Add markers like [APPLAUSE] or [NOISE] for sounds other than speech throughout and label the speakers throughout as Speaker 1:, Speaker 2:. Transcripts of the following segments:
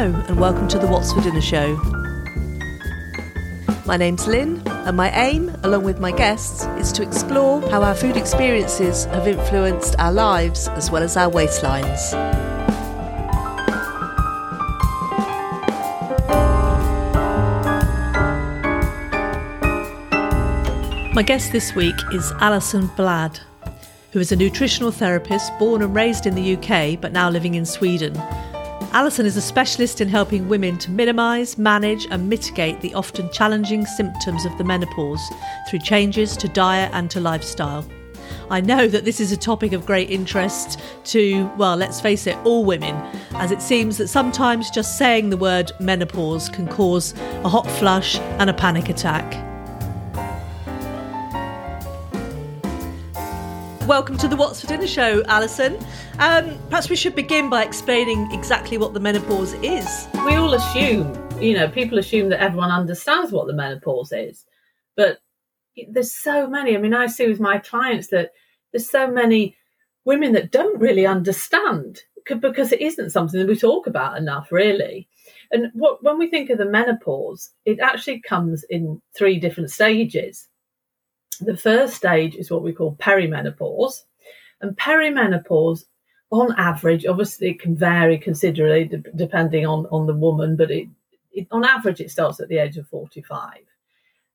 Speaker 1: Hello, and welcome to the What's for Dinner show. My name's Lynne, and my aim, along with my guests, is to explore how our food experiences have influenced our lives as well as our waistlines. My guest this week is Alison Bladh, who is a nutritional therapist born and raised in the UK but now living in Sweden. Alison is a specialist in helping women to minimise, manage, and mitigate the often challenging symptoms of the menopause through changes to diet and to lifestyle. I know that this is a topic of great interest to, well, let's face it, all women, as it seems that sometimes just saying the word menopause can cause a hot flush and a panic attack. Welcome to the What's for Dinner show, Alison. Um, perhaps we should begin by explaining exactly what the menopause is.
Speaker 2: We all assume, you know, people assume that everyone understands what the menopause is, but there's so many. I mean, I see with my clients that there's so many women that don't really understand because it isn't something that we talk about enough, really. And what, when we think of the menopause, it actually comes in three different stages. The first stage is what we call perimenopause. And perimenopause, on average, obviously it can vary considerably de- depending on, on the woman, but it, it, on average it starts at the age of 45.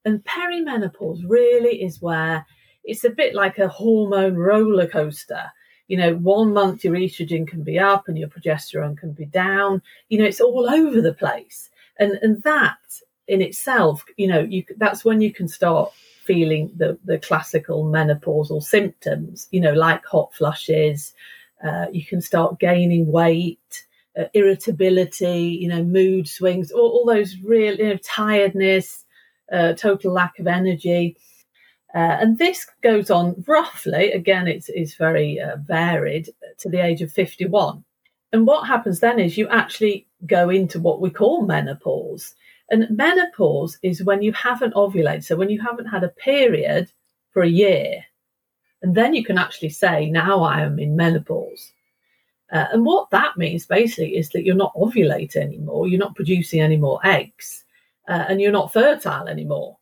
Speaker 2: And perimenopause really is where it's a bit like a hormone roller coaster. You know, one month your estrogen can be up and your progesterone can be down. You know, it's all over the place. And and that in itself, you know, you that's when you can start feeling the, the classical menopausal symptoms, you know, like hot flushes. Uh, you can start gaining weight, uh, irritability, you know, mood swings, all, all those real, you know, tiredness, uh, total lack of energy. Uh, and this goes on roughly, again, it's, it's very uh, varied, to the age of 51. And what happens then is you actually go into what we call menopause. And menopause is when you haven't ovulated, so when you haven't had a period for a year. And then you can actually say, now I am in menopause. Uh, and what that means basically is that you're not ovulating anymore, you're not producing any more eggs, uh, and you're not fertile anymore.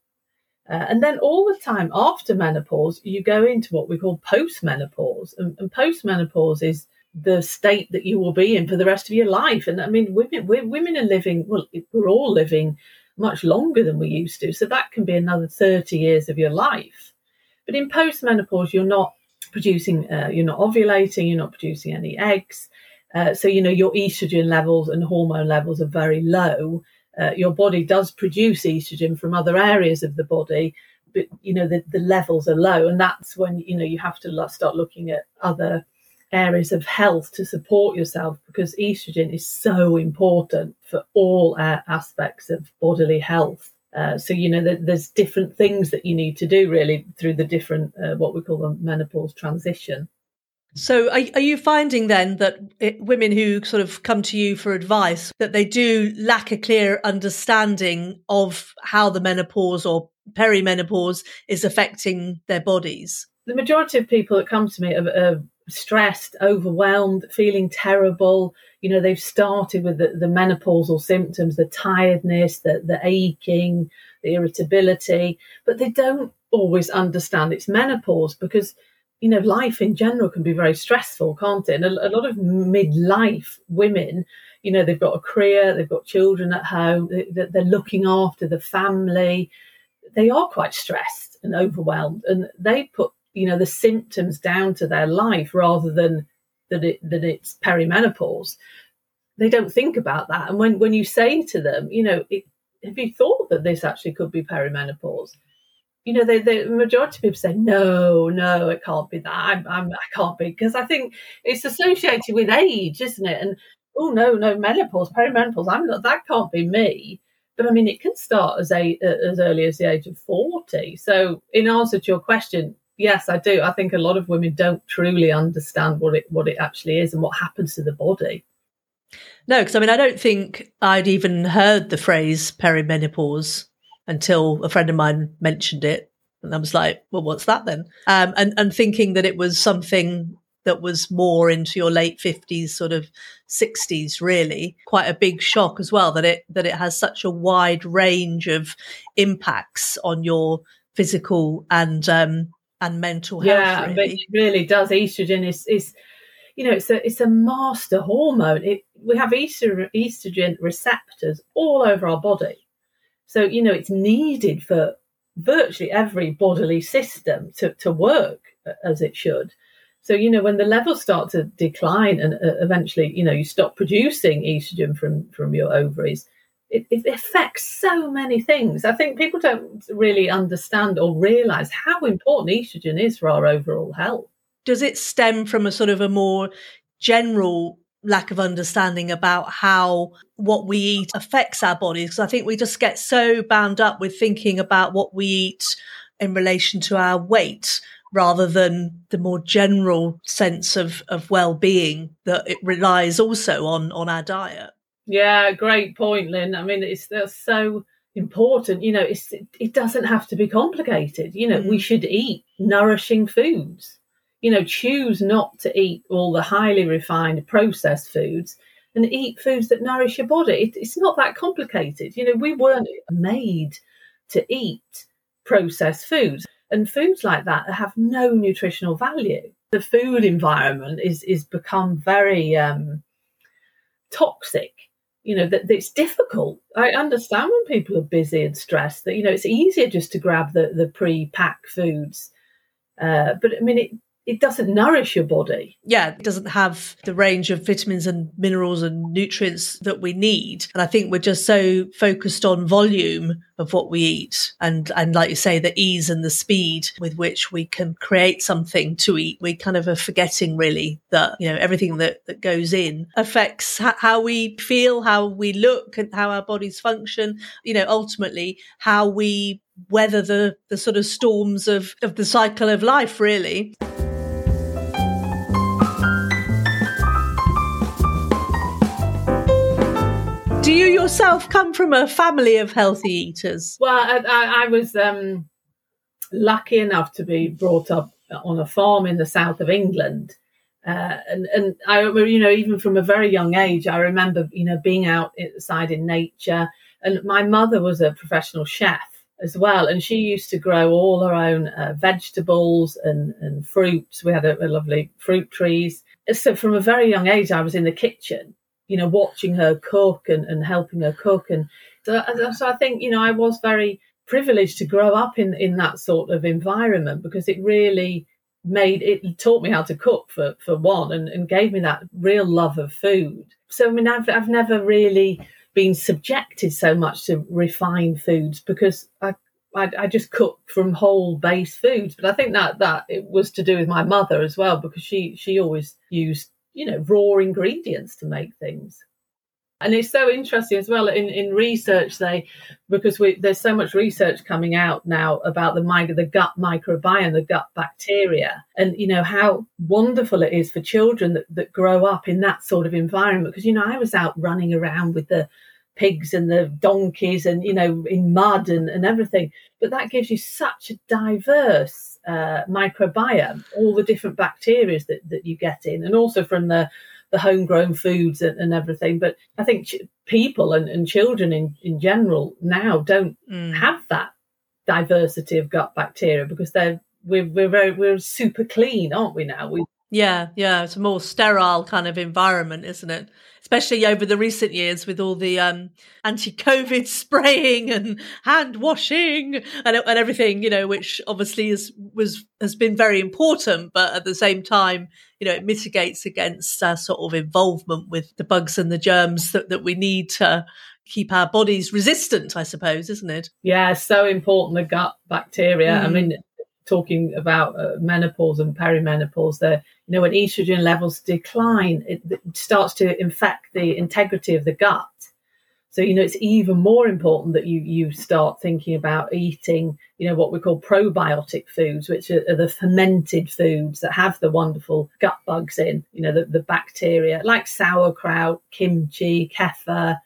Speaker 2: Uh, and then all the time after menopause, you go into what we call postmenopause. And, and postmenopause is the state that you will be in for the rest of your life. And I mean, women, women are living, well, we're all living much longer than we used to. So that can be another 30 years of your life. But in postmenopause, you're not producing, uh, you're not ovulating, you're not producing any eggs. Uh, so, you know, your estrogen levels and hormone levels are very low. Uh, your body does produce estrogen from other areas of the body, but, you know, the, the levels are low. And that's when, you know, you have to start looking at other areas of health to support yourself because estrogen is so important for all aspects of bodily health. Uh, so you know there's different things that you need to do really through the different uh, what we call the menopause transition.
Speaker 1: So are, are you finding then that it, women who sort of come to you for advice that they do lack a clear understanding of how the menopause or perimenopause is affecting their bodies?
Speaker 2: The majority of people that come to me are, are stressed, overwhelmed, feeling terrible. You know, they've started with the, the menopausal symptoms, the tiredness, the, the aching, the irritability, but they don't always understand it's menopause because, you know, life in general can be very stressful, can't it? And a, a lot of midlife women, you know, they've got a career, they've got children at home, they, they're looking after the family. They are quite stressed and overwhelmed, and they put you know the symptoms down to their life rather than that it that it's perimenopause they don't think about that and when when you say to them you know it, have you thought that this actually could be perimenopause you know, they, the majority of people say, no, no, it can't be that. I'm, I'm, I can't be because I think it's associated with age, isn't it? And oh no, no, menopause, perimenopause. I'm not. That can't be me. But I mean, it can start as a as early as the age of forty. So, in answer to your question, yes, I do. I think a lot of women don't truly understand what it what it actually is and what happens to the body.
Speaker 1: No, because I mean, I don't think I'd even heard the phrase perimenopause until a friend of mine mentioned it, and I was like, "Well, what's that then?" Um, and and thinking that it was something that was more into your late 50s sort of 60s really quite a big shock as well that it that it has such a wide range of impacts on your physical and um and mental health
Speaker 2: yeah
Speaker 1: really.
Speaker 2: it really does. Estrogen is is you know it's a it's a master hormone. It, we have estrogen receptors all over our body. So you know it's needed for virtually every bodily system to, to work as it should. So, you know, when the levels start to decline and uh, eventually, you know, you stop producing estrogen from, from your ovaries, it, it, affects so many things. I think people don't really understand or realize how important estrogen is for our overall health.
Speaker 1: Does it stem from a sort of a more general lack of understanding about how what we eat affects our bodies? Because I think we just get so bound up with thinking about what we eat in relation to our weight rather than the more general sense of, of well-being that it relies also on on our diet
Speaker 2: yeah great point lynne i mean it's so important you know it's it doesn't have to be complicated you know mm. we should eat nourishing foods you know choose not to eat all the highly refined processed foods and eat foods that nourish your body it, it's not that complicated you know we weren't made to eat processed foods and foods like that have no nutritional value. The food environment is is become very um, toxic. You know that it's difficult. I understand when people are busy and stressed that you know it's easier just to grab the the pre-packed foods. Uh, but I mean, it, it doesn't nourish your body.
Speaker 1: Yeah, it doesn't have the range of vitamins and minerals and nutrients that we need. And I think we're just so focused on volume of what we eat and and like you say the ease and the speed with which we can create something to eat we kind of are forgetting really that you know everything that that goes in affects how we feel how we look and how our bodies function you know ultimately how we weather the the sort of storms of of the cycle of life really do you yourself come from a family of healthy eaters?
Speaker 2: Well, I, I was um, lucky enough to be brought up on a farm in the south of England. Uh, and and I you know even from a very young age I remember you know being outside in nature and my mother was a professional chef as well and she used to grow all her own uh, vegetables and and fruits we had a, a lovely fruit trees so from a very young age I was in the kitchen you know, watching her cook and, and helping her cook. And so, so I think, you know, I was very privileged to grow up in, in that sort of environment because it really made it taught me how to cook for, for one and, and gave me that real love of food. So, I mean, I've, I've never really been subjected so much to refined foods because I, I, I, just cooked from whole base foods. But I think that that it was to do with my mother as well because she she always used you know, raw ingredients to make things. And it's so interesting as well in, in research, they because we, there's so much research coming out now about the the gut microbiome, the gut bacteria, and you know how wonderful it is for children that, that grow up in that sort of environment. Because you know I was out running around with the pigs and the donkeys and you know in mud and, and everything, but that gives you such a diverse uh, microbiome, all the different bacteria that, that you get in, and also from the the homegrown foods and, and everything. But I think ch- people and, and children in, in general now don't mm. have that diversity of gut bacteria because they're we're we're very we're super clean, aren't we now? We
Speaker 1: yeah, yeah, it's a more sterile kind of environment, isn't it? Especially over the recent years with all the um, anti-COVID [LAUGHS] spraying and hand washing and, and everything, you know, which obviously is was has been very important, but at the same time, you know, it mitigates against our sort of involvement with the bugs and the germs that, that we need to keep our bodies resistant, I suppose, isn't it?
Speaker 2: Yeah, so important the gut bacteria. Mm. I mean, talking about uh, menopause and perimenopause, there, you know, when estrogen levels decline, it, it, starts to infect the integrity of the gut. So, you know, it's even more important that you, you start thinking about eating, you know, what we call probiotic foods, which are, are the fermented foods that have the wonderful gut bugs in, you know, the, the bacteria, like sauerkraut, kimchi, kefir,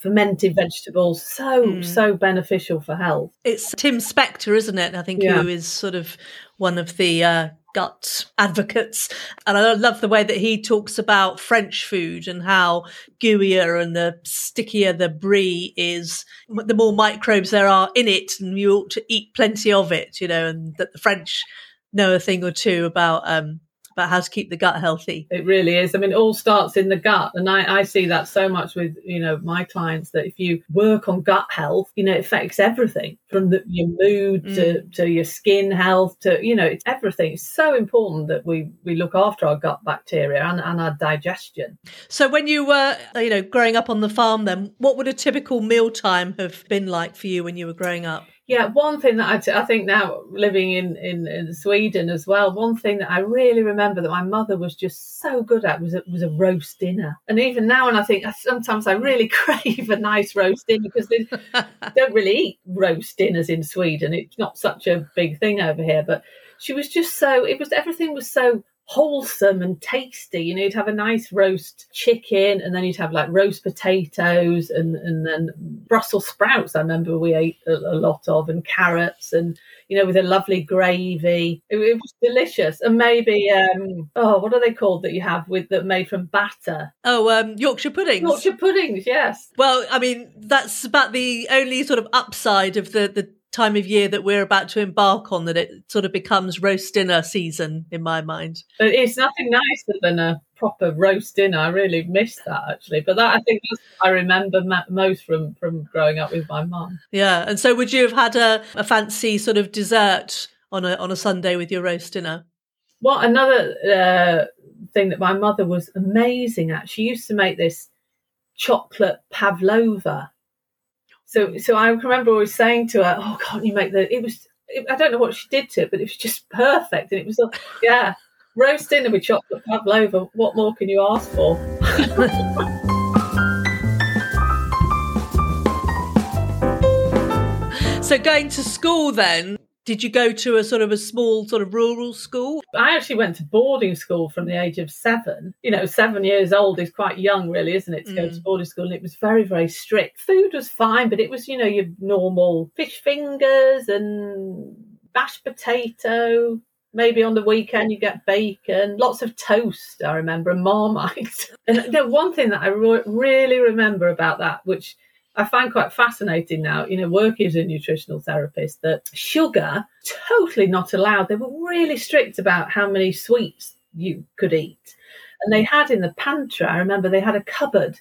Speaker 2: fermented vegetables so mm. so beneficial for health
Speaker 1: it's tim spector isn't it i think yeah. who is sort of one of the uh, gut advocates. And I love the way that he talks about French food and how gooier and the stickier the brie is, the more microbes there are in it, and you ought to eat plenty of it, you know, and that the French know a thing or two about um, about how to keep the gut healthy.
Speaker 2: It really is. I mean, it all starts in the gut. And I, I see that so much with, you know, my clients that if you work on gut health, you know, it affects everything from the, your mood mm. to, to your skin health to, you know, it's everything. It's so important that we, we look after our gut bacteria and, and our digestion.
Speaker 1: So when you were, you know, growing up on the farm then, what would a typical mealtime have been like for you when you were growing up?
Speaker 2: Yeah, one thing that I, t- I think now living in, in, in, Sweden as well, one thing that I really remember that my mother was just so good at was a, was a roast dinner. And even now, and I think sometimes I really [LAUGHS] crave a nice roast dinner because they [LAUGHS] don't really eat roast dinners in Sweden. It's not such a big thing over here, but she was just so, it was, everything was so wholesome and tasty. You know, you'd have a nice roast chicken and then you'd have like roast potatoes and, and then Brussels sprouts. I remember we ate a, a lot of and carrots and, you know, with a lovely gravy. It, it was delicious. And maybe, um, oh, what are they called that you have with that made from batter?
Speaker 1: Oh, um, Yorkshire puddings.
Speaker 2: Yorkshire puddings, yes.
Speaker 1: Well, I mean, that's about the only sort of upside of the, the time of year that we're about to embark on that it sort of becomes roast dinner season in my mind.
Speaker 2: But it's nothing nicer than a proper roast dinner. I really miss that actually. But that I think that's I remember most from from growing up with my mum.
Speaker 1: Yeah, and so would you have had a, a fancy sort of dessert on a on a Sunday with your roast dinner?
Speaker 2: Well, another uh, thing that my mother was amazing at. She used to make this chocolate pavlova so, so I remember always saying to her, "Oh, can't you make the?" It was, it, I don't know what she did to it, but it was just perfect, and it was, [LAUGHS] yeah, roast dinner with chocolate pavlova. What more can you ask for? [LAUGHS]
Speaker 1: so, going to school then, did you go to a sort of a small sort of rural school?
Speaker 2: I actually went to boarding school from the age of seven. You know, seven years old is quite young, really, isn't it, to mm. go to mm. boarding school? And it was very, very strict. Food was fine, but it was, you know, your normal fish fingers and mashed potato. Maybe on the weekend you get bacon, lots of toast, I remember, and [LAUGHS] marmite. and the one thing that I re- really remember about that, which I find quite fascinating now, you know, working as a nutritional therapist, that sugar, totally not allowed. They were really strict about how many sweets you could eat. And they had in the pantry, I remember they had a cupboard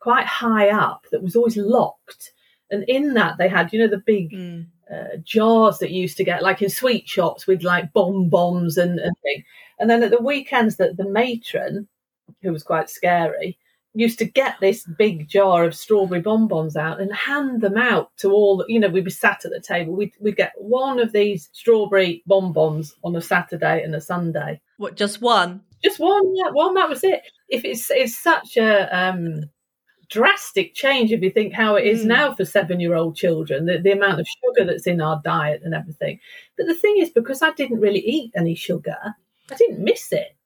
Speaker 2: quite high up that was always locked. And in that, they had, you know, the big mm. uh, jars that you used to get, like in sweet shops with like bonbons and, and things. And then at the weekends, that the matron, who was quite scary, used to get this big jar of strawberry bonbons out and hand them out to all, you know, we'd be sat at the table. We'd, we'd get one of these strawberry bonbons on a Saturday and a Sunday.
Speaker 1: What, just one?
Speaker 2: Just one, yeah, one, that was it. If it's, it's such a, um, drastic change if you think how it is mm. now for seven year old children, the, the amount of sugar that's in our diet and everything. But the thing is, because I didn't really eat any sugar, I didn't miss it.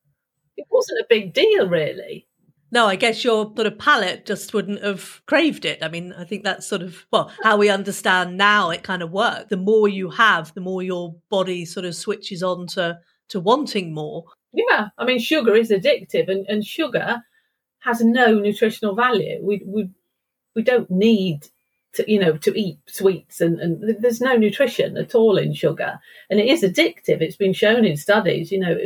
Speaker 2: It wasn't a big deal, really.
Speaker 1: No, I guess your sort of palate just wouldn't have craved it. I mean, I think that's sort of, well, how we understand now it kind of works. The more you have, the more your body sort of switches on to, to wanting more.
Speaker 2: Yeah. I mean, sugar is addictive and, and sugar has no nutritional value. We, we, we don't need to you know to eat sweets and, and there's no nutrition at all in sugar. And it is addictive. It's been shown in studies you know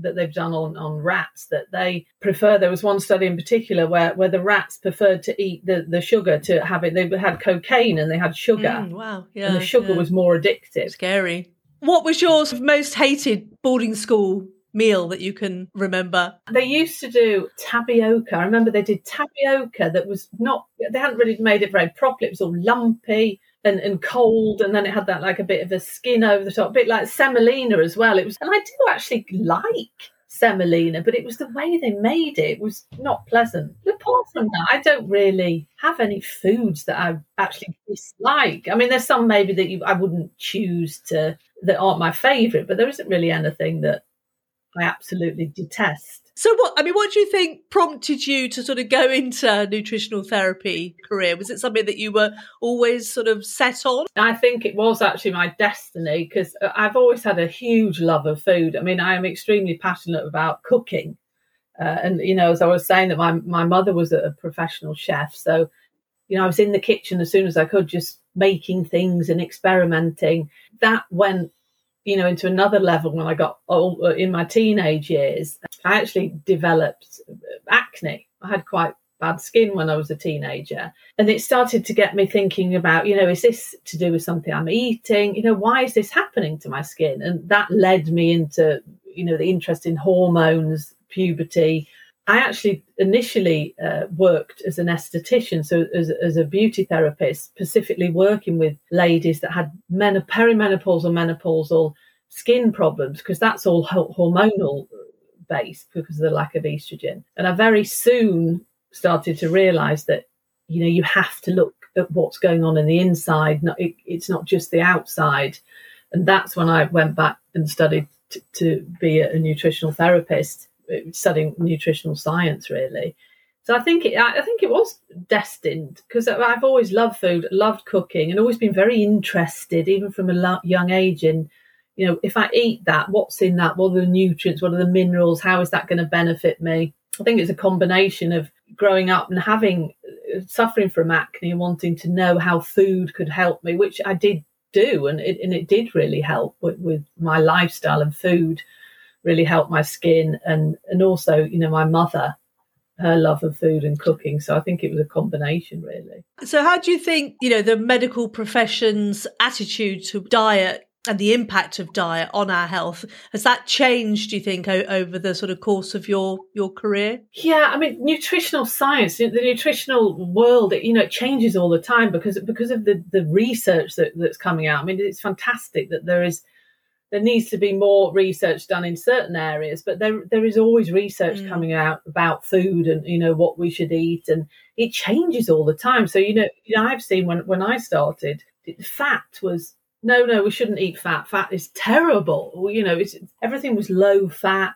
Speaker 2: that they've done on, on rats that they prefer there was one study in particular where, where the rats preferred to eat the, the sugar to have it they had cocaine and they had sugar.
Speaker 1: Mm, wow. Yeah
Speaker 2: and the sugar
Speaker 1: yeah.
Speaker 2: was more addictive.
Speaker 1: Scary. What was your most hated boarding school meal that you can remember?
Speaker 2: They used to do tapioca. I remember they did tapioca that was not, they hadn't really made it very properly. It was all lumpy and, and cold. And then it had that like a bit of a skin over the top, a bit like semolina as well. It was, and I do actually like semolina, but it was the way they made it, it was not pleasant. But apart from that, I don't really have any foods that I actually dislike. I mean, there's some maybe that you, I wouldn't choose to that aren't my favourite, but there isn't really anything that I absolutely detest.
Speaker 1: So what I mean, what do you think prompted you to sort of go into nutritional therapy career? Was it something that you were always sort of set on?
Speaker 2: I think it was actually my destiny because uh, I've always had a huge love of food. I mean, I am extremely passionate about cooking. Uh, and you know, as I was saying, that my my mother was a professional chef, so you know, I was in the kitchen as soon as I could, just making things and experimenting. That went you know, into another level when I got old, uh, in my teenage years. I actually developed acne. I had quite bad skin when I was a teenager. And it started to get me thinking about, you know, is this to do with something I'm eating? You know, why is this happening to my skin? And that led me into, you know, the interest in hormones, puberty, I actually initially uh, worked as an esthetician, so as, as, a beauty therapist, specifically working with ladies that had men- perimenopausal, menopausal skin problems, because that's all ho- hormonal based because of the lack of estrogen. And I very soon started to realize that, you know, you have to look at what's going on in the inside. Not, it, it's not just the outside. And that's when I went back and studied t- to be a, a nutritional therapist studying nutritional science really. So I think it, I think it was destined because I've always loved food, loved cooking, and always been very interested, even from a young age, in you know if I eat that, what's in that, what are the nutrients, what are the minerals, how is that going to benefit me? I think it's a combination of growing up and having uh, suffering from acne and wanting to know how food could help me, which I did do, and it and it did really help with, with my lifestyle and food really helped my skin and and also you know my mother her love of food and cooking. So i think it was a combination really.
Speaker 1: So how do you think you know the medical profession's attitude to diet and the impact of diet on our health has that changed do you think o- over the sort of course of your your career?
Speaker 2: Yeah i mean nutritional science the nutritional world you know it changes all the time because because of the the research that, that's coming out. I mean it's fantastic that there is there needs to be more research done in certain areas, but there there is always research mm. coming out about food and you know what we should eat, and it changes all the time. So you know, you know I've seen when when I started, fat was no, no, we shouldn't eat fat. Fat is terrible. You know, everything was low fat,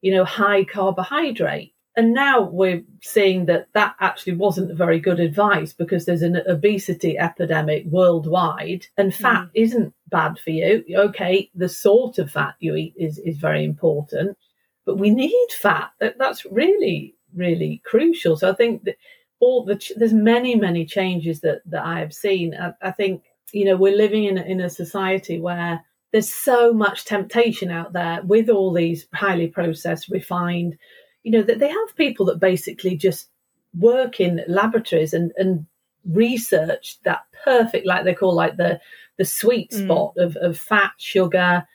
Speaker 2: you know, high carbohydrate. And now we're seeing that that actually wasn't very good advice because there's an obesity epidemic worldwide and fat mm. isn't bad for you. Okay, the sort of fat you eat is, is very important, but we need fat. That, that's really, really crucial. So I think that all the, there's many, many changes that, that I have seen. I, I think, you know, we're living in, in a society where there's so much temptation out there with all these highly processed, refined you know, that they have people that basically just work in laboratories and, and research that perfect, like they call like the the sweet mm. spot mm. of, of fat, sugar.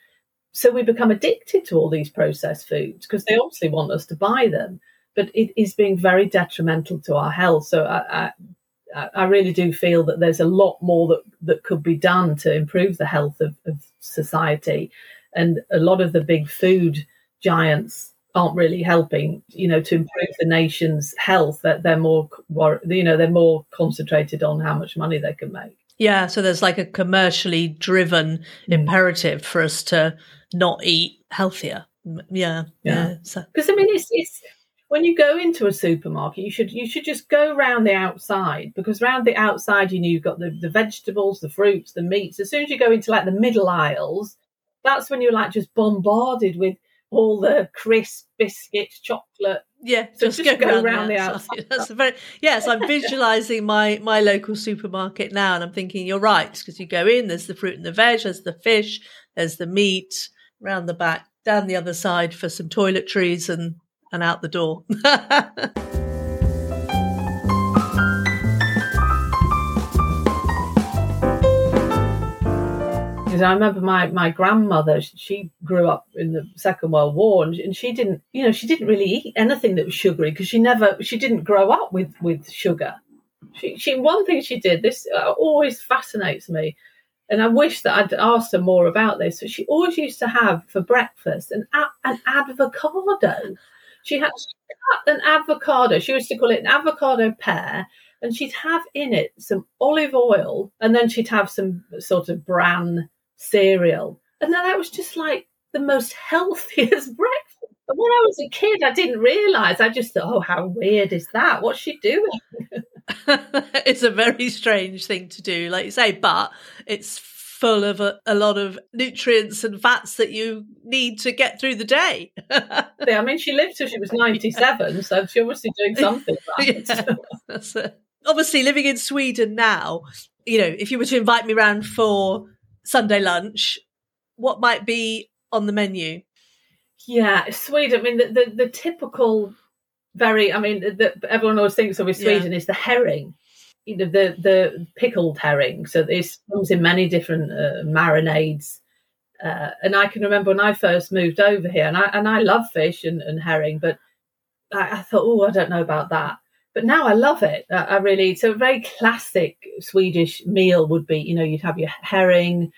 Speaker 2: So we become addicted to all these processed foods because they obviously want us to buy them, but it is being very detrimental to our health. So I, I, I really do feel that there's a lot more that, that could be done to improve the health of, of society. And a lot of the big food giants aren't really helping, you know, to improve the nation's health. That they're more, you know, they're more concentrated on how much money they can make.
Speaker 1: Yeah, so there's like a commercially driven mm. imperative for us to not eat healthier. Yeah,
Speaker 2: yeah. Because yeah. so. I mean, it's it's when you go into a supermarket, you should you should just go around the outside because around the outside, you know, you've got the, the vegetables, the fruits, the meats. As soon as you go into like the middle aisles, that's when you're like just bombarded with all the crisp biscuits, chocolate.
Speaker 1: Yeah, so just, just, go, go around, the [LAUGHS] outside. That's very, yes, I'm visualizing my my local supermarket now, and I'm thinking you're right because you go in, there's the fruit and the veg, there's the fish, there's the meat, round the back, down the other side for some toiletries, and and out the door. [LAUGHS]
Speaker 2: because I remember my my grandmother. She grew up in the Second World War, and, and she didn't, you know, she didn't really eat anything that was sugary because she never, she didn't grow up with with sugar. She, she one thing she did. This uh, always fascinates me, and I wish that I'd asked her more about this. So she always used to have for breakfast an an avocado. She had an avocado. She used to call it an avocado pear, and she'd have in it some olive oil, and then she'd have some sort of bran cereal. And then that was just like the most healthiest [LAUGHS] breakfast. But when I was a kid, I didn't realise. I just thought, oh, how weird is that? What's she doing? [LAUGHS] [LAUGHS]
Speaker 1: it's a very strange thing to do, like you say, but it's full of a, a, lot of nutrients and fats that you need to get through the day.
Speaker 2: yeah, I mean, she lived till she was 97, yeah. so she's obviously doing something right.
Speaker 1: Yeah, obviously, living in Sweden now, you know, if you were to invite me around for Sunday lunch, what might be on the menu?
Speaker 2: Yeah, Sweden. I mean, the, the, the typical, very. I mean, the, everyone always thinks of with Sweden yeah. is the herring. You know, the the pickled herring. So this comes in many different uh, marinades. Uh, and I can remember when I first moved over here, and I and I love fish and, and herring, but I, I thought, oh, I don't know about that. But now I love it. I, I really. So a very classic Swedish meal would be, you know, you'd have your herring,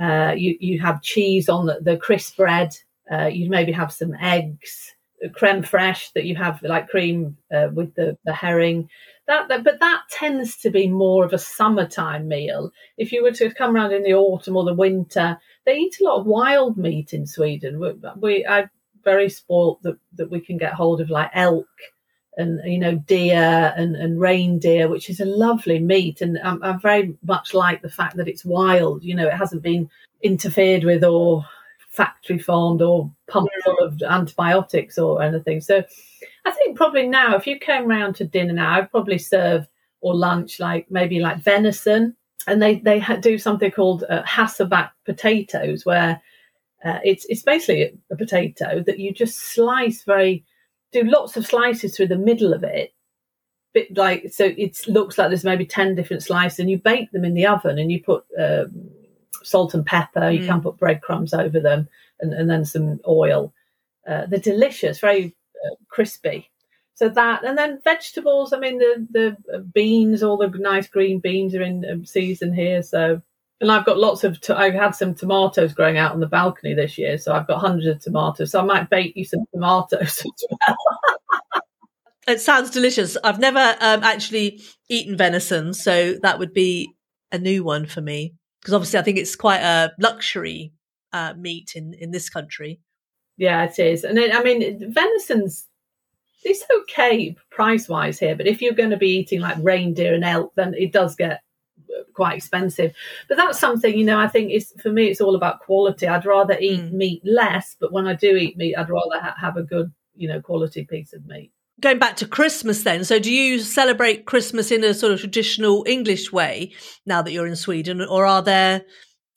Speaker 2: uh, you you have cheese on the, the crisp bread uh, you'd maybe have some eggs, creme fraiche that you have like cream uh, with the, the herring. That, that, but that tends to be more of a summertime meal. If you were to come around in the autumn or the winter, they eat a lot of wild meat in Sweden. We, we I'm very spoilt that, that we can get hold of like elk and you know deer and, and reindeer, which is a lovely meat. And I very much like the fact that it's wild. You know, it hasn't been interfered with or factory farmed or pumped full of antibiotics or anything. So I think probably now, if you came round to dinner now, I'd probably serve or lunch like maybe like venison, and they they do something called uh, potatoes, where uh, it's it's basically a potato that you just slice very do lots of slices through the middle of it bit like so it looks like there's maybe 10 different slices and you bake them in the oven and you put um, salt and pepper. Mm. You can put breadcrumbs over them and, and then some oil. Uh, they're delicious, very uh, crispy. So that, and then vegetables. I mean, the the beans, all the nice green beans are in um, season here. So, and I've got lots of. I've had some tomatoes growing out on the balcony this year, so I've got hundreds of tomatoes. So I might bake you some tomatoes [LAUGHS] as well.
Speaker 1: it sounds delicious. I've never um, actually eaten venison, so that would be a new one for me because obviously I think it's quite a luxury uh, meat in in this country.
Speaker 2: Yeah, it is, and it, I mean venison's it's okay price wise here, but if you're going to be eating like reindeer and elk, then it does get quite expensive. But that's something you know. I think is for me, it's all about quality. I'd rather eat mm. meat less, but when I do eat meat, I'd rather ha- have a good you know quality piece of meat
Speaker 1: going back to Christmas then, so do you celebrate Christmas in a sort of traditional English way now that you're in Sweden, or are there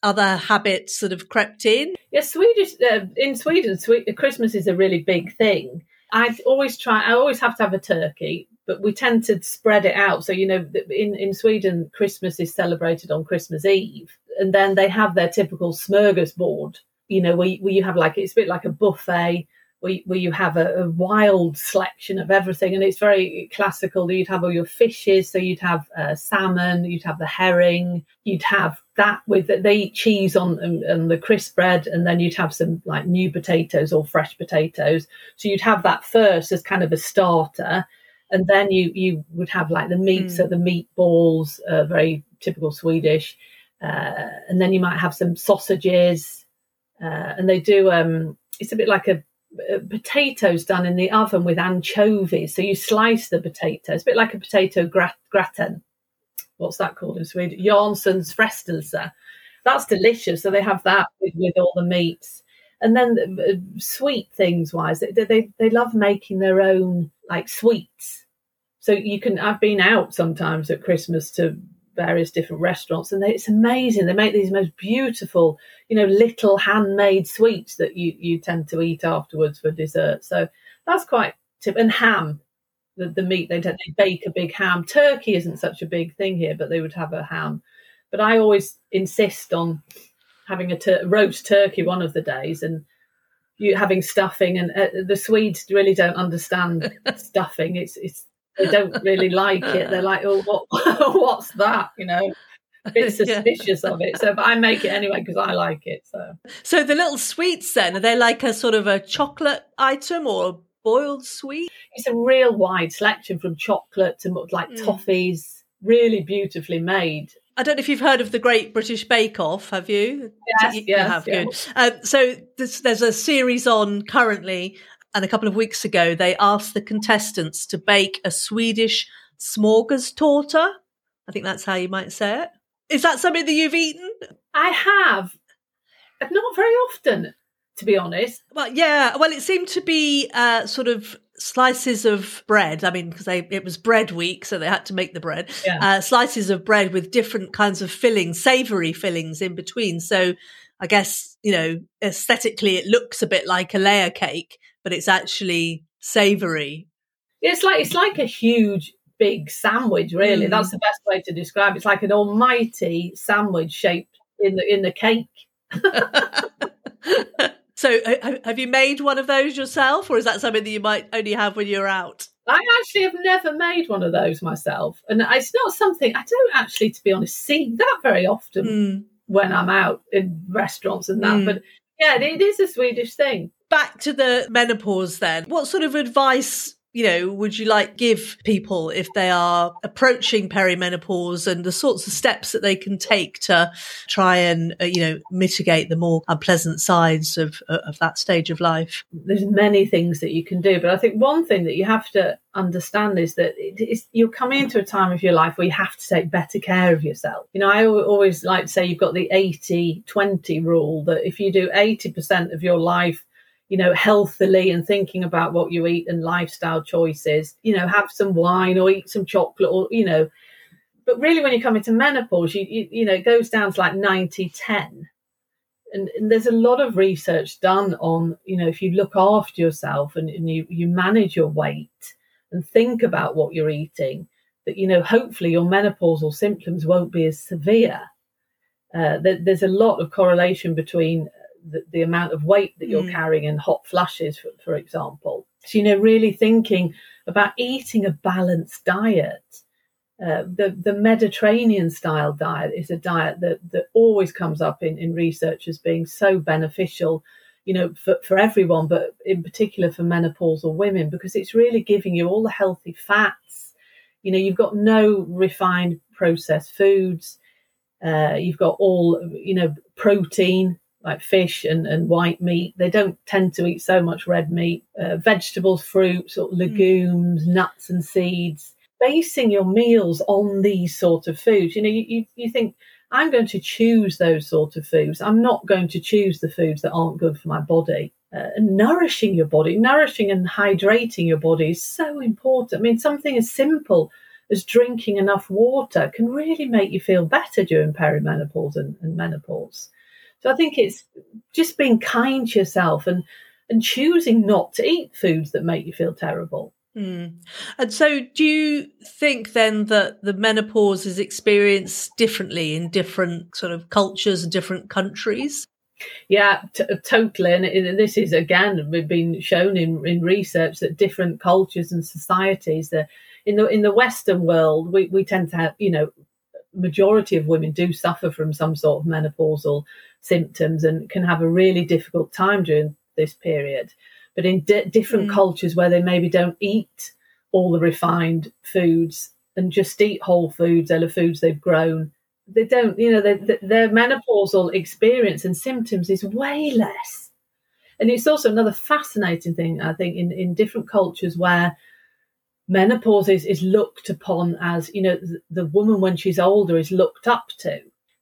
Speaker 1: other habits sort of crept in?
Speaker 2: Yeah, Swedish uh, in Sweden, Christmas is a really big thing. I always try. I always have to have a turkey, but we tend to spread it out. So you know, in in Sweden, Christmas is celebrated on Christmas Eve, and then they have their typical smorgasbord. You know, where, where you have like it's a bit like a buffet where, where you have a, a, wild selection of everything, and it's very classical. You'd have all your fishes, so you'd have uh, salmon, you'd have the herring, you'd have that with they eat cheese on and, and, the crisp bread, and then you'd have some like new potatoes or fresh potatoes. So you'd have that first as kind of a starter, and then you you would have like the meat, mm. so the meatballs, uh, very typical Swedish, uh, and then you might have some sausages, uh, and they do um, it's a bit like a uh, potatoes done in the oven with anchovies. So you slice the potatoes, a bit like a potato grat- gratin. What's that called in Sweden? Janssons frestelse. That's delicious. So they have that with, with all the meats. And then uh, sweet things wise, they, they they love making their own like sweets. So you can. I've been out sometimes at Christmas to various different restaurants, and they, it's amazing. They make these most beautiful, you know, little handmade sweets that you you tend to eat afterwards for dessert. So that's quite tip. And ham, the, the meat they, they bake a big ham. Turkey isn't such a big thing here, but they would have a ham. But I always insist on having a tur- roast turkey one of the days and you having stuffing and uh, the Swedes really don't understand [LAUGHS] stuffing. It's it's they don't really like it. They're like, oh, what, [LAUGHS] what's that? You know, a bit [LAUGHS] suspicious yeah. of it. So, but I make it anyway because I like it. So,
Speaker 1: so the little sweets then are they like a sort of a chocolate item or a boiled sweet?
Speaker 2: It's a real wide selection from chocolate to like mm. toffees. Really beautifully made.
Speaker 1: I don't know if you've heard of the Great British Bake Off. Have you?
Speaker 2: Yes, you,
Speaker 1: yes,
Speaker 2: have.
Speaker 1: Good. Um, so there's, there's a series on currently and a couple of weeks ago, they asked the contestants to bake a Swedish smorgastorta. I think that's how you might say it. Is that something that you've eaten?
Speaker 2: I have. Not very often, to be honest.
Speaker 1: Well, yeah. Well, it seemed to be uh, sort of slices of bread. I mean, because it was bread week, so they had to make the bread. Yeah. Uh, slices of bread with different kinds of fillings, savoury fillings in between. So I guess you know aesthetically, it looks a bit like a layer cake, but it's actually savoury.
Speaker 2: It's like it's like a huge big sandwich. Really, mm. that's the best way to describe. it. It's like an almighty sandwich shaped in the in the cake. [LAUGHS]
Speaker 1: so, have you made one of those yourself, or is that something that you might only have when you're out?
Speaker 2: I actually have never made one of those myself, and it's not something I don't actually, to be honest, see that very often mm. when I'm out in restaurants and that. Mm. But yeah, it is a Swedish thing.
Speaker 1: Back to the menopause, then. What sort of advice you know, would you like give people if they are approaching perimenopause and the sorts of steps that they can take to try and, uh, you know, mitigate the more unpleasant sides of, uh, of that stage of life?
Speaker 2: There's many things that you can do, but I think one thing that you have to understand is that you're coming into a time of your life where you have to take better care of yourself. You know, I always like to say you've got the 80 20 rule that if you do 80% of your life you know, healthily and thinking about what you eat and lifestyle choices, you know, have some wine or eat some chocolate or, you know, but really when you come into menopause, you, you, you know, it goes down to like 90 10. And, and, there's a lot of research done on, you know, if you look after yourself and, and you, you manage your weight and think about what you're eating, that, you know, hopefully your menopausal symptoms won't be as severe. Uh, there, there's a lot of correlation between the, the amount of weight that you're mm. carrying and hot flushes, for, for example. So, you know, really thinking about eating a balanced diet. Uh, the the Mediterranean style diet is a diet that that always comes up in, in research as being so beneficial, you know, for, for everyone, but in particular for menopausal women, because it's really giving you all the healthy fats. You know, you've got no refined processed foods. Uh, you've got all you know protein like fish and, and white meat. They don't tend to eat so much red meat, uh, vegetables, fruits, or legumes, mm. nuts, and seeds. Basing your meals on these sort of foods, you know, you, you, you think, I'm going to choose those sort of foods. I'm not going to choose the foods that aren't good for my body. Uh, nourishing your body, nourishing and hydrating your body is so important. I mean, something as simple as drinking enough water can really make you feel better during perimenopause and, and menopause. So I think it's just being kind to yourself and and choosing not to eat foods that make you feel terrible.
Speaker 1: Mm. And so, do you think then that the menopause is experienced differently in different sort of cultures and different countries?
Speaker 2: Yeah, t- totally. And, and this is again we've been shown in, in research that different cultures and societies that in the in the Western world we, we tend to have you know majority of women do suffer from some sort of menopausal symptoms and can have a really difficult time during this period. But in di- different mm. cultures where they maybe don't eat all the refined foods and just eat whole foods, or the foods they've grown, they don't, you know, they, they, their menopausal experience and symptoms is way less. And it's also another fascinating thing, I think, in, in different cultures where menopause is, is looked upon as, you know, the, the woman when she's older is looked up to.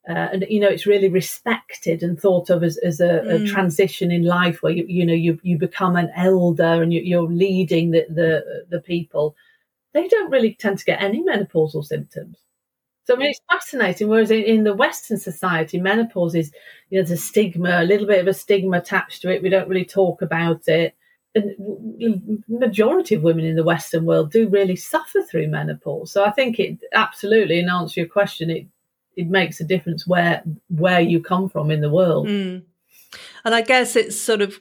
Speaker 2: Uh, and you know it's really respected and thought of as, as a, mm. a, transition in life where you you know you you become an elder and you, are leading the, the the people. They don't really tend to get any menopausal symptoms. So I mean, it's fascinating. Whereas in, in the Western society, menopause is you know there's a stigma, a little bit of a stigma attached to it. We don't really talk about it. And majority of women in the Western world do really suffer through menopause. So I think it absolutely, in answer to your question, it it makes a difference where where you come from in the world.
Speaker 1: Mm. And I guess it's sort of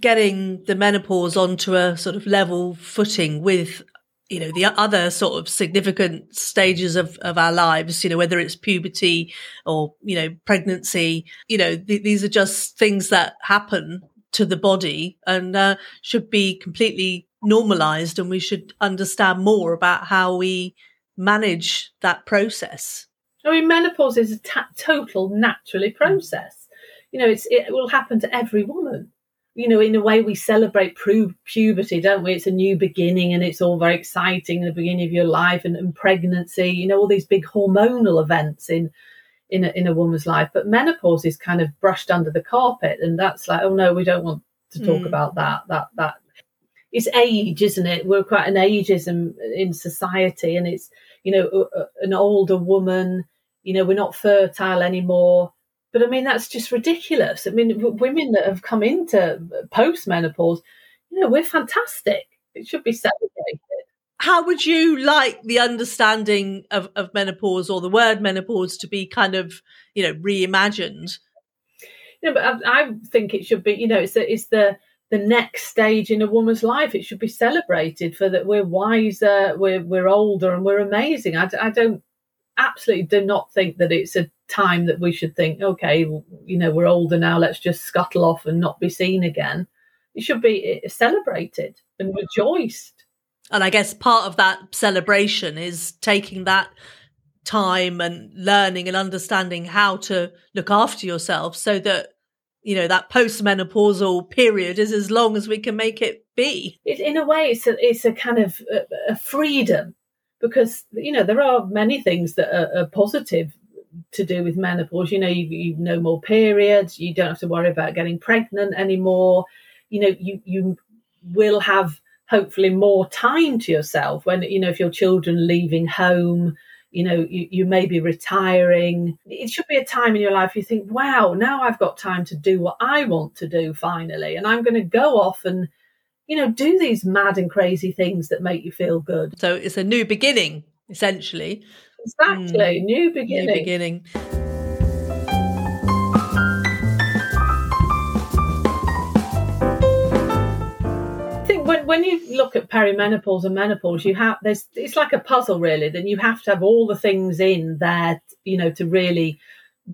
Speaker 1: getting the menopause onto a sort of level footing with you know the other sort of significant stages of, of our lives you know whether it's puberty or you know pregnancy you know th- these are just things that happen to the body and uh, should be completely normalized and we should understand more about how we manage that process
Speaker 2: I mean, menopause is a ta- total naturally process. You know, it's it will happen to every woman. you know, in a way we celebrate pu- puberty, don't we? It's a new beginning and it's all very exciting, in the beginning of your life and, and pregnancy, you know, all these big hormonal events in in a, in a woman's life. But menopause is kind of brushed under the carpet, and that's like, oh no, we don't want to talk mm. about that. That that it's age, isn't it? We're quite an ageism in society, and it's you know an older woman. You know, we're not fertile anymore. But I mean, that's just ridiculous. I mean, women that have come into post menopause, you know, we're fantastic. It should be celebrated
Speaker 1: how would you like the understanding of, of menopause or the word menopause to be kind of you know reimagined
Speaker 2: you know, but I, I, think it should be you know it's the, it's the the next stage in a woman's life it should be celebrated for that we're wiser we're we're older and we're amazing I, I don't absolutely do not think that it's a time that we should think okay you know we're older now let's just scuttle off and not be seen again. It should be eh, celebrated and rejoiced.
Speaker 1: And I guess part of that celebration is taking that time and learning and understanding how to look after yourself so that you know that postmenopausal period is as long as we can make it be.
Speaker 2: It, in a way it's a, it's a kind of a, a freedom because you know there are many things that are, are positive to do with menopause. You know you, you no more periods. You don't have to worry about getting pregnant anymore. You know you you will have hopefully more time to yourself when you know if your children leaving home you know you, you may be retiring. It should be a time in your life you think wow now i've got time to do what i want to do finally and i'm going to go off and you know do these mad and crazy things that make you feel good.
Speaker 1: So it's a new beginning essentially.
Speaker 2: Exactly mm, new beginning
Speaker 1: new beginning.
Speaker 2: I think when you look at perimenopause and menopause, you have there's it's like a puzzle really. Then you have to have all the things in there, you know, to really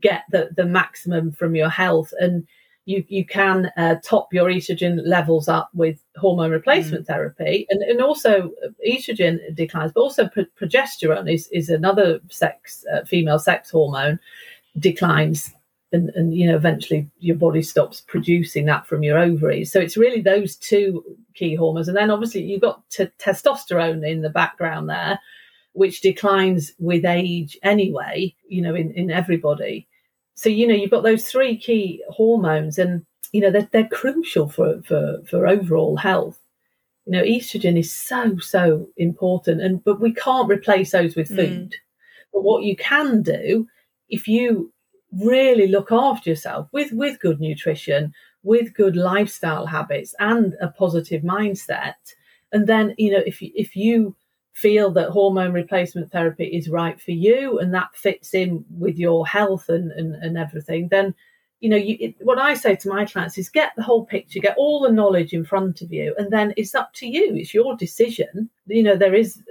Speaker 2: get the the maximum from your health. And you you can uh, top your estrogen levels up with hormone replacement mm. therapy, and and also estrogen declines, but also pro- progesterone is is another sex uh, female sex hormone declines. And, and you know eventually your body stops producing that from your ovaries so it's really those two key hormones. And then obviously you've got t- testosterone in the background there which declines with age anyway you know in, in everybody so you know you've got those three key hormones and you know they're, they're crucial for, for for overall health you know estrogen is so so important and but we can't replace those with food mm. but what you can do if you really look after yourself with with good nutrition with good lifestyle habits and a positive mindset and then you know if you, if you feel that hormone replacement therapy is right for you and that fits in with your health and and, and everything then you know you, it, what i say to my clients is get the whole picture get all the knowledge in front of you and then it's up to you it's your decision you know there is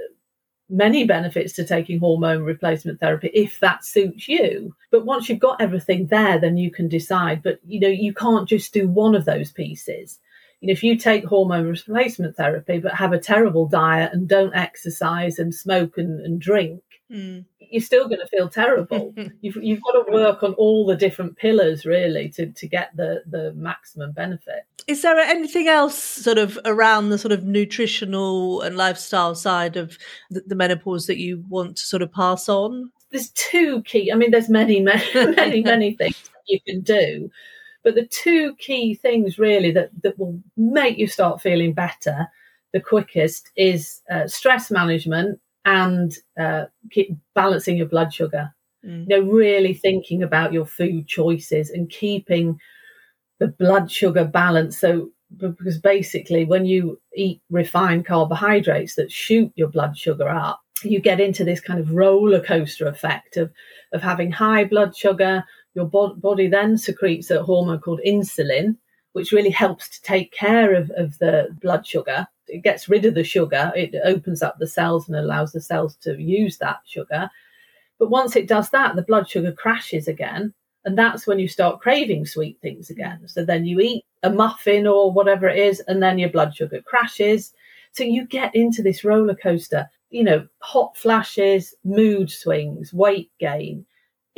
Speaker 2: many benefits to taking hormone replacement therapy if that suits you. But once you've got everything there, then you can decide. But you know, you can't just do one of those pieces. You know, if you take hormone replacement therapy but have a terrible diet and don't exercise and smoke and, and drink, mm. you're still going to feel terrible. [LAUGHS] you've, you've got to work on all the different pillars really to, to get the, the maximum benefit.
Speaker 1: Is there anything else sort of around the sort of nutritional and lifestyle side of the, the menopause that you want to sort of pass on?
Speaker 2: There's two key, I mean, there's many, [LAUGHS] many, many, [LAUGHS] many things you can do. But the two key things really that, that will make you start feeling better the quickest is uh, stress management and uh, keep balancing your blood sugar. Mm. You know, really thinking about your food choices and keeping the blood sugar balance. So, because basically, when you eat refined carbohydrates that shoot your blood sugar up, you get into this kind of roller coaster effect of of having high blood sugar. Your bo- body then secretes a hormone called insulin, which really helps to take care of, of the blood sugar it gets rid of the sugar, it opens up the cells and allows the cells to use that sugar. But once it does that, the blood sugar crashes again. And that's when you start craving sweet things again. So then you eat a muffin or whatever it is, and then your blood sugar crashes. So you get into this roller coaster, you know, hot flashes, mood swings, weight gain.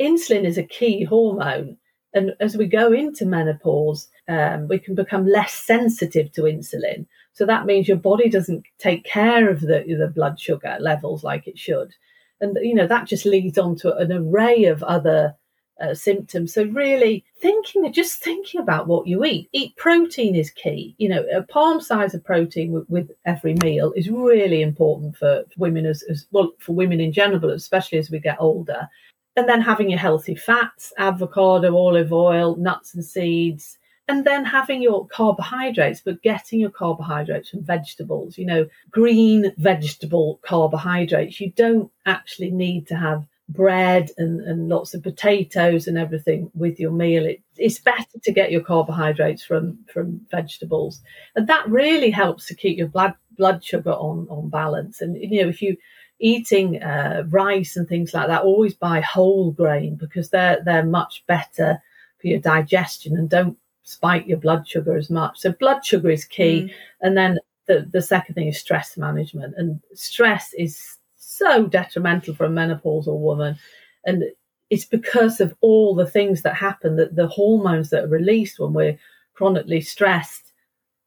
Speaker 2: Insulin is a key hormone And as we go into menopause, um, we can become less sensitive to insulin. So that means your body doesn't take care of the, the blood sugar levels like it should. And, you know, that just leads on to an array of other uh, symptoms. So really thinking, just thinking about what you eat. Eat protein is key. You know, a palm size of protein with, with every meal is really important for women as, as well for women in general, especially as we get older. And then having your healthy fats, avocado, olive oil, nuts and seeds, and then having your carbohydrates, but getting your carbohydrates from vegetables, you know, green vegetable carbohydrates. You don't actually need to have bread and, and lots of potatoes and everything with your meal. It, it's better to get your carbohydrates from, from vegetables. And that really helps to keep your blood blood sugar on, on balance. And you know, if you eating uh, rice and things like that, always buy whole grain because they're they're much better for your digestion and don't spike your blood sugar as much. So blood sugar is key. Mm. And then the, the second thing is stress management. And stress is so detrimental for a menopausal woman. And it's because of all the things that happen that the hormones that are released when we're chronically stressed,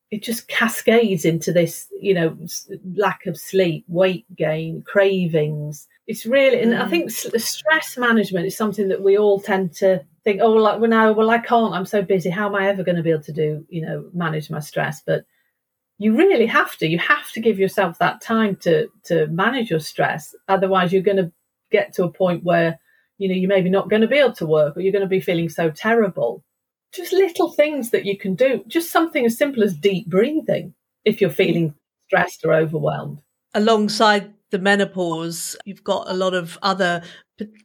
Speaker 2: it just cascades into this, you know, lack of sleep, weight gain, cravings. It's really, and I mm. think stress management is something that we all tend to think, oh, like, well, no, well, I can't. I'm so busy. How am I ever going to be able to do, you know, manage my stress? But you really have to. You have to give yourself that time to to manage your stress. Otherwise, you're going to get to a point where you know you're maybe not going to be able to work, or you're going to be feeling so terrible. Just little things that you can do. Just something as simple as deep breathing if you're feeling stressed or overwhelmed.
Speaker 1: Alongside the menopause, you've got a lot of other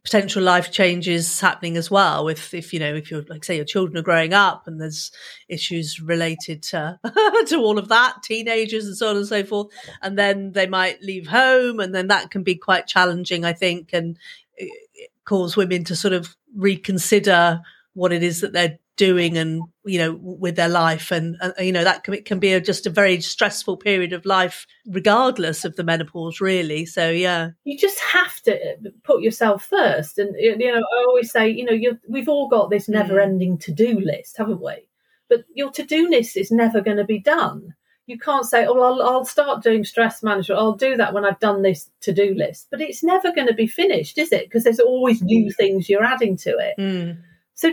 Speaker 1: potential life changes happening as well if if you know if you're like say your children are growing up and there's issues related to [LAUGHS] to all of that teenagers and so on and so forth and then they might leave home and then that can be quite challenging i think and eh, eh, cause women to sort of reconsider what it is that they're doing and you know with their life and, and you know that can, it can be a, just a very stressful period of life regardless of the menopause really. So yeah.
Speaker 2: You just have to put yourself first and you know i always say you know we've all got this never ending to-do list haven't we? But your to-do list is never going to be done. You can't say oh I'll, I'll start doing stress management. I'll do that when i've done this to-do list. But it's never going to be finished is it? Because there's always new mm. things you're adding to it.
Speaker 1: Mm.
Speaker 2: so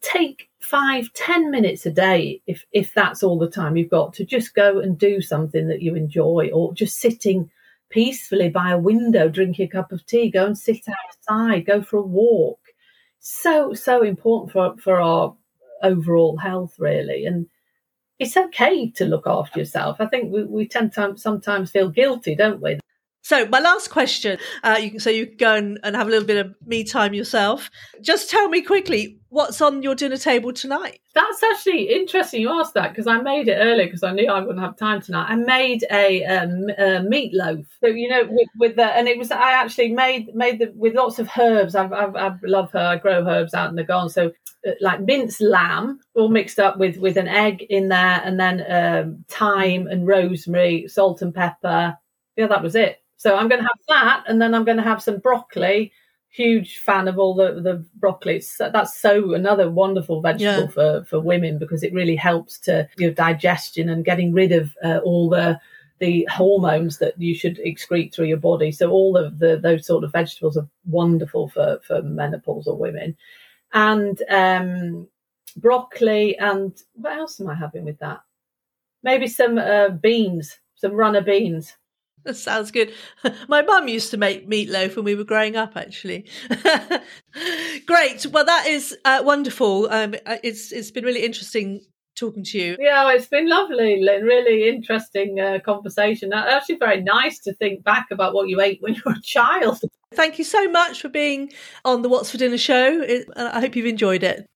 Speaker 2: take five, ten minutes a day, if if that's all the time you've got, to just go and do something that you enjoy, or just sitting peacefully by a window, drinking a cup of tea, go and sit outside, go for a walk. So so important for for our overall health, really, and it's okay to look after yourself. I think we, we tend to sometimes feel guilty, don't we?
Speaker 1: So my last question, uh, you can, so you can go and, and have a little bit of me time yourself. Just tell me quickly what's on your dinner table tonight.
Speaker 2: That's actually interesting you asked that because I made it earlier because I knew I wouldn't have time tonight. I made a, um, a meatloaf, so you know, with, with, the and it was I actually made made the with lots of herbs. I, I, I love her. I grow herbs out in the garden, so uh, like minced lamb, all mixed up with with an egg in there, and then um, thyme and rosemary, salt and pepper. Yeah, that was it. So I'm going to have that, and then I'm going to have some broccoli. Huge fan of all the the broccoli. that's so another wonderful vegetable yeah. for for women because it really helps to your digestion and getting rid of uh, all the the hormones that you should excrete through your body. So all of the those sort of vegetables are wonderful for for menopausal women, and um, broccoli and what else am I having with that? Maybe some uh, beans, some runner beans. [LAUGHS]
Speaker 1: That sounds good. [LAUGHS] My mum used to make meatloaf when we were growing up, actually. [LAUGHS] Great. Well, that is uh, wonderful. Um, uh, it's it's been really interesting talking to you.
Speaker 2: Yeah, it's been lovely, Lynne Really interesting uh, conversation. Actually, very nice to think back about what you ate when you were a child.
Speaker 1: Thank you so much for being on the What's for Dinner show. I hope you've enjoyed it.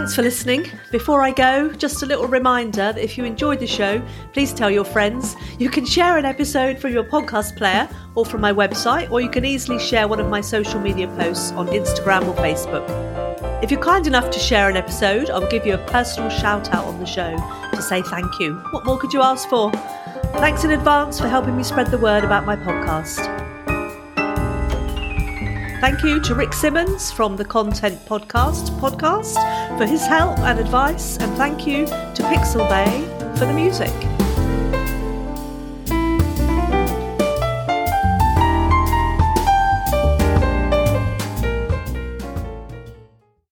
Speaker 1: Thanks for listening. Before I go, just a little reminder that if you enjoyed the show, please tell your friends. You can share an episode from your podcast player or from my website, or you can easily share one of my social media posts on Instagram or Facebook. If you're kind enough to share an episode, I'll give you a personal shout out on the show to say thank you. What more could you ask for? Thanks in advance for helping me spread the word about my podcast. Thank you to Rick Simmons from the Content Podcast podcast for his help and advice, and thank you to Pixabay for the music.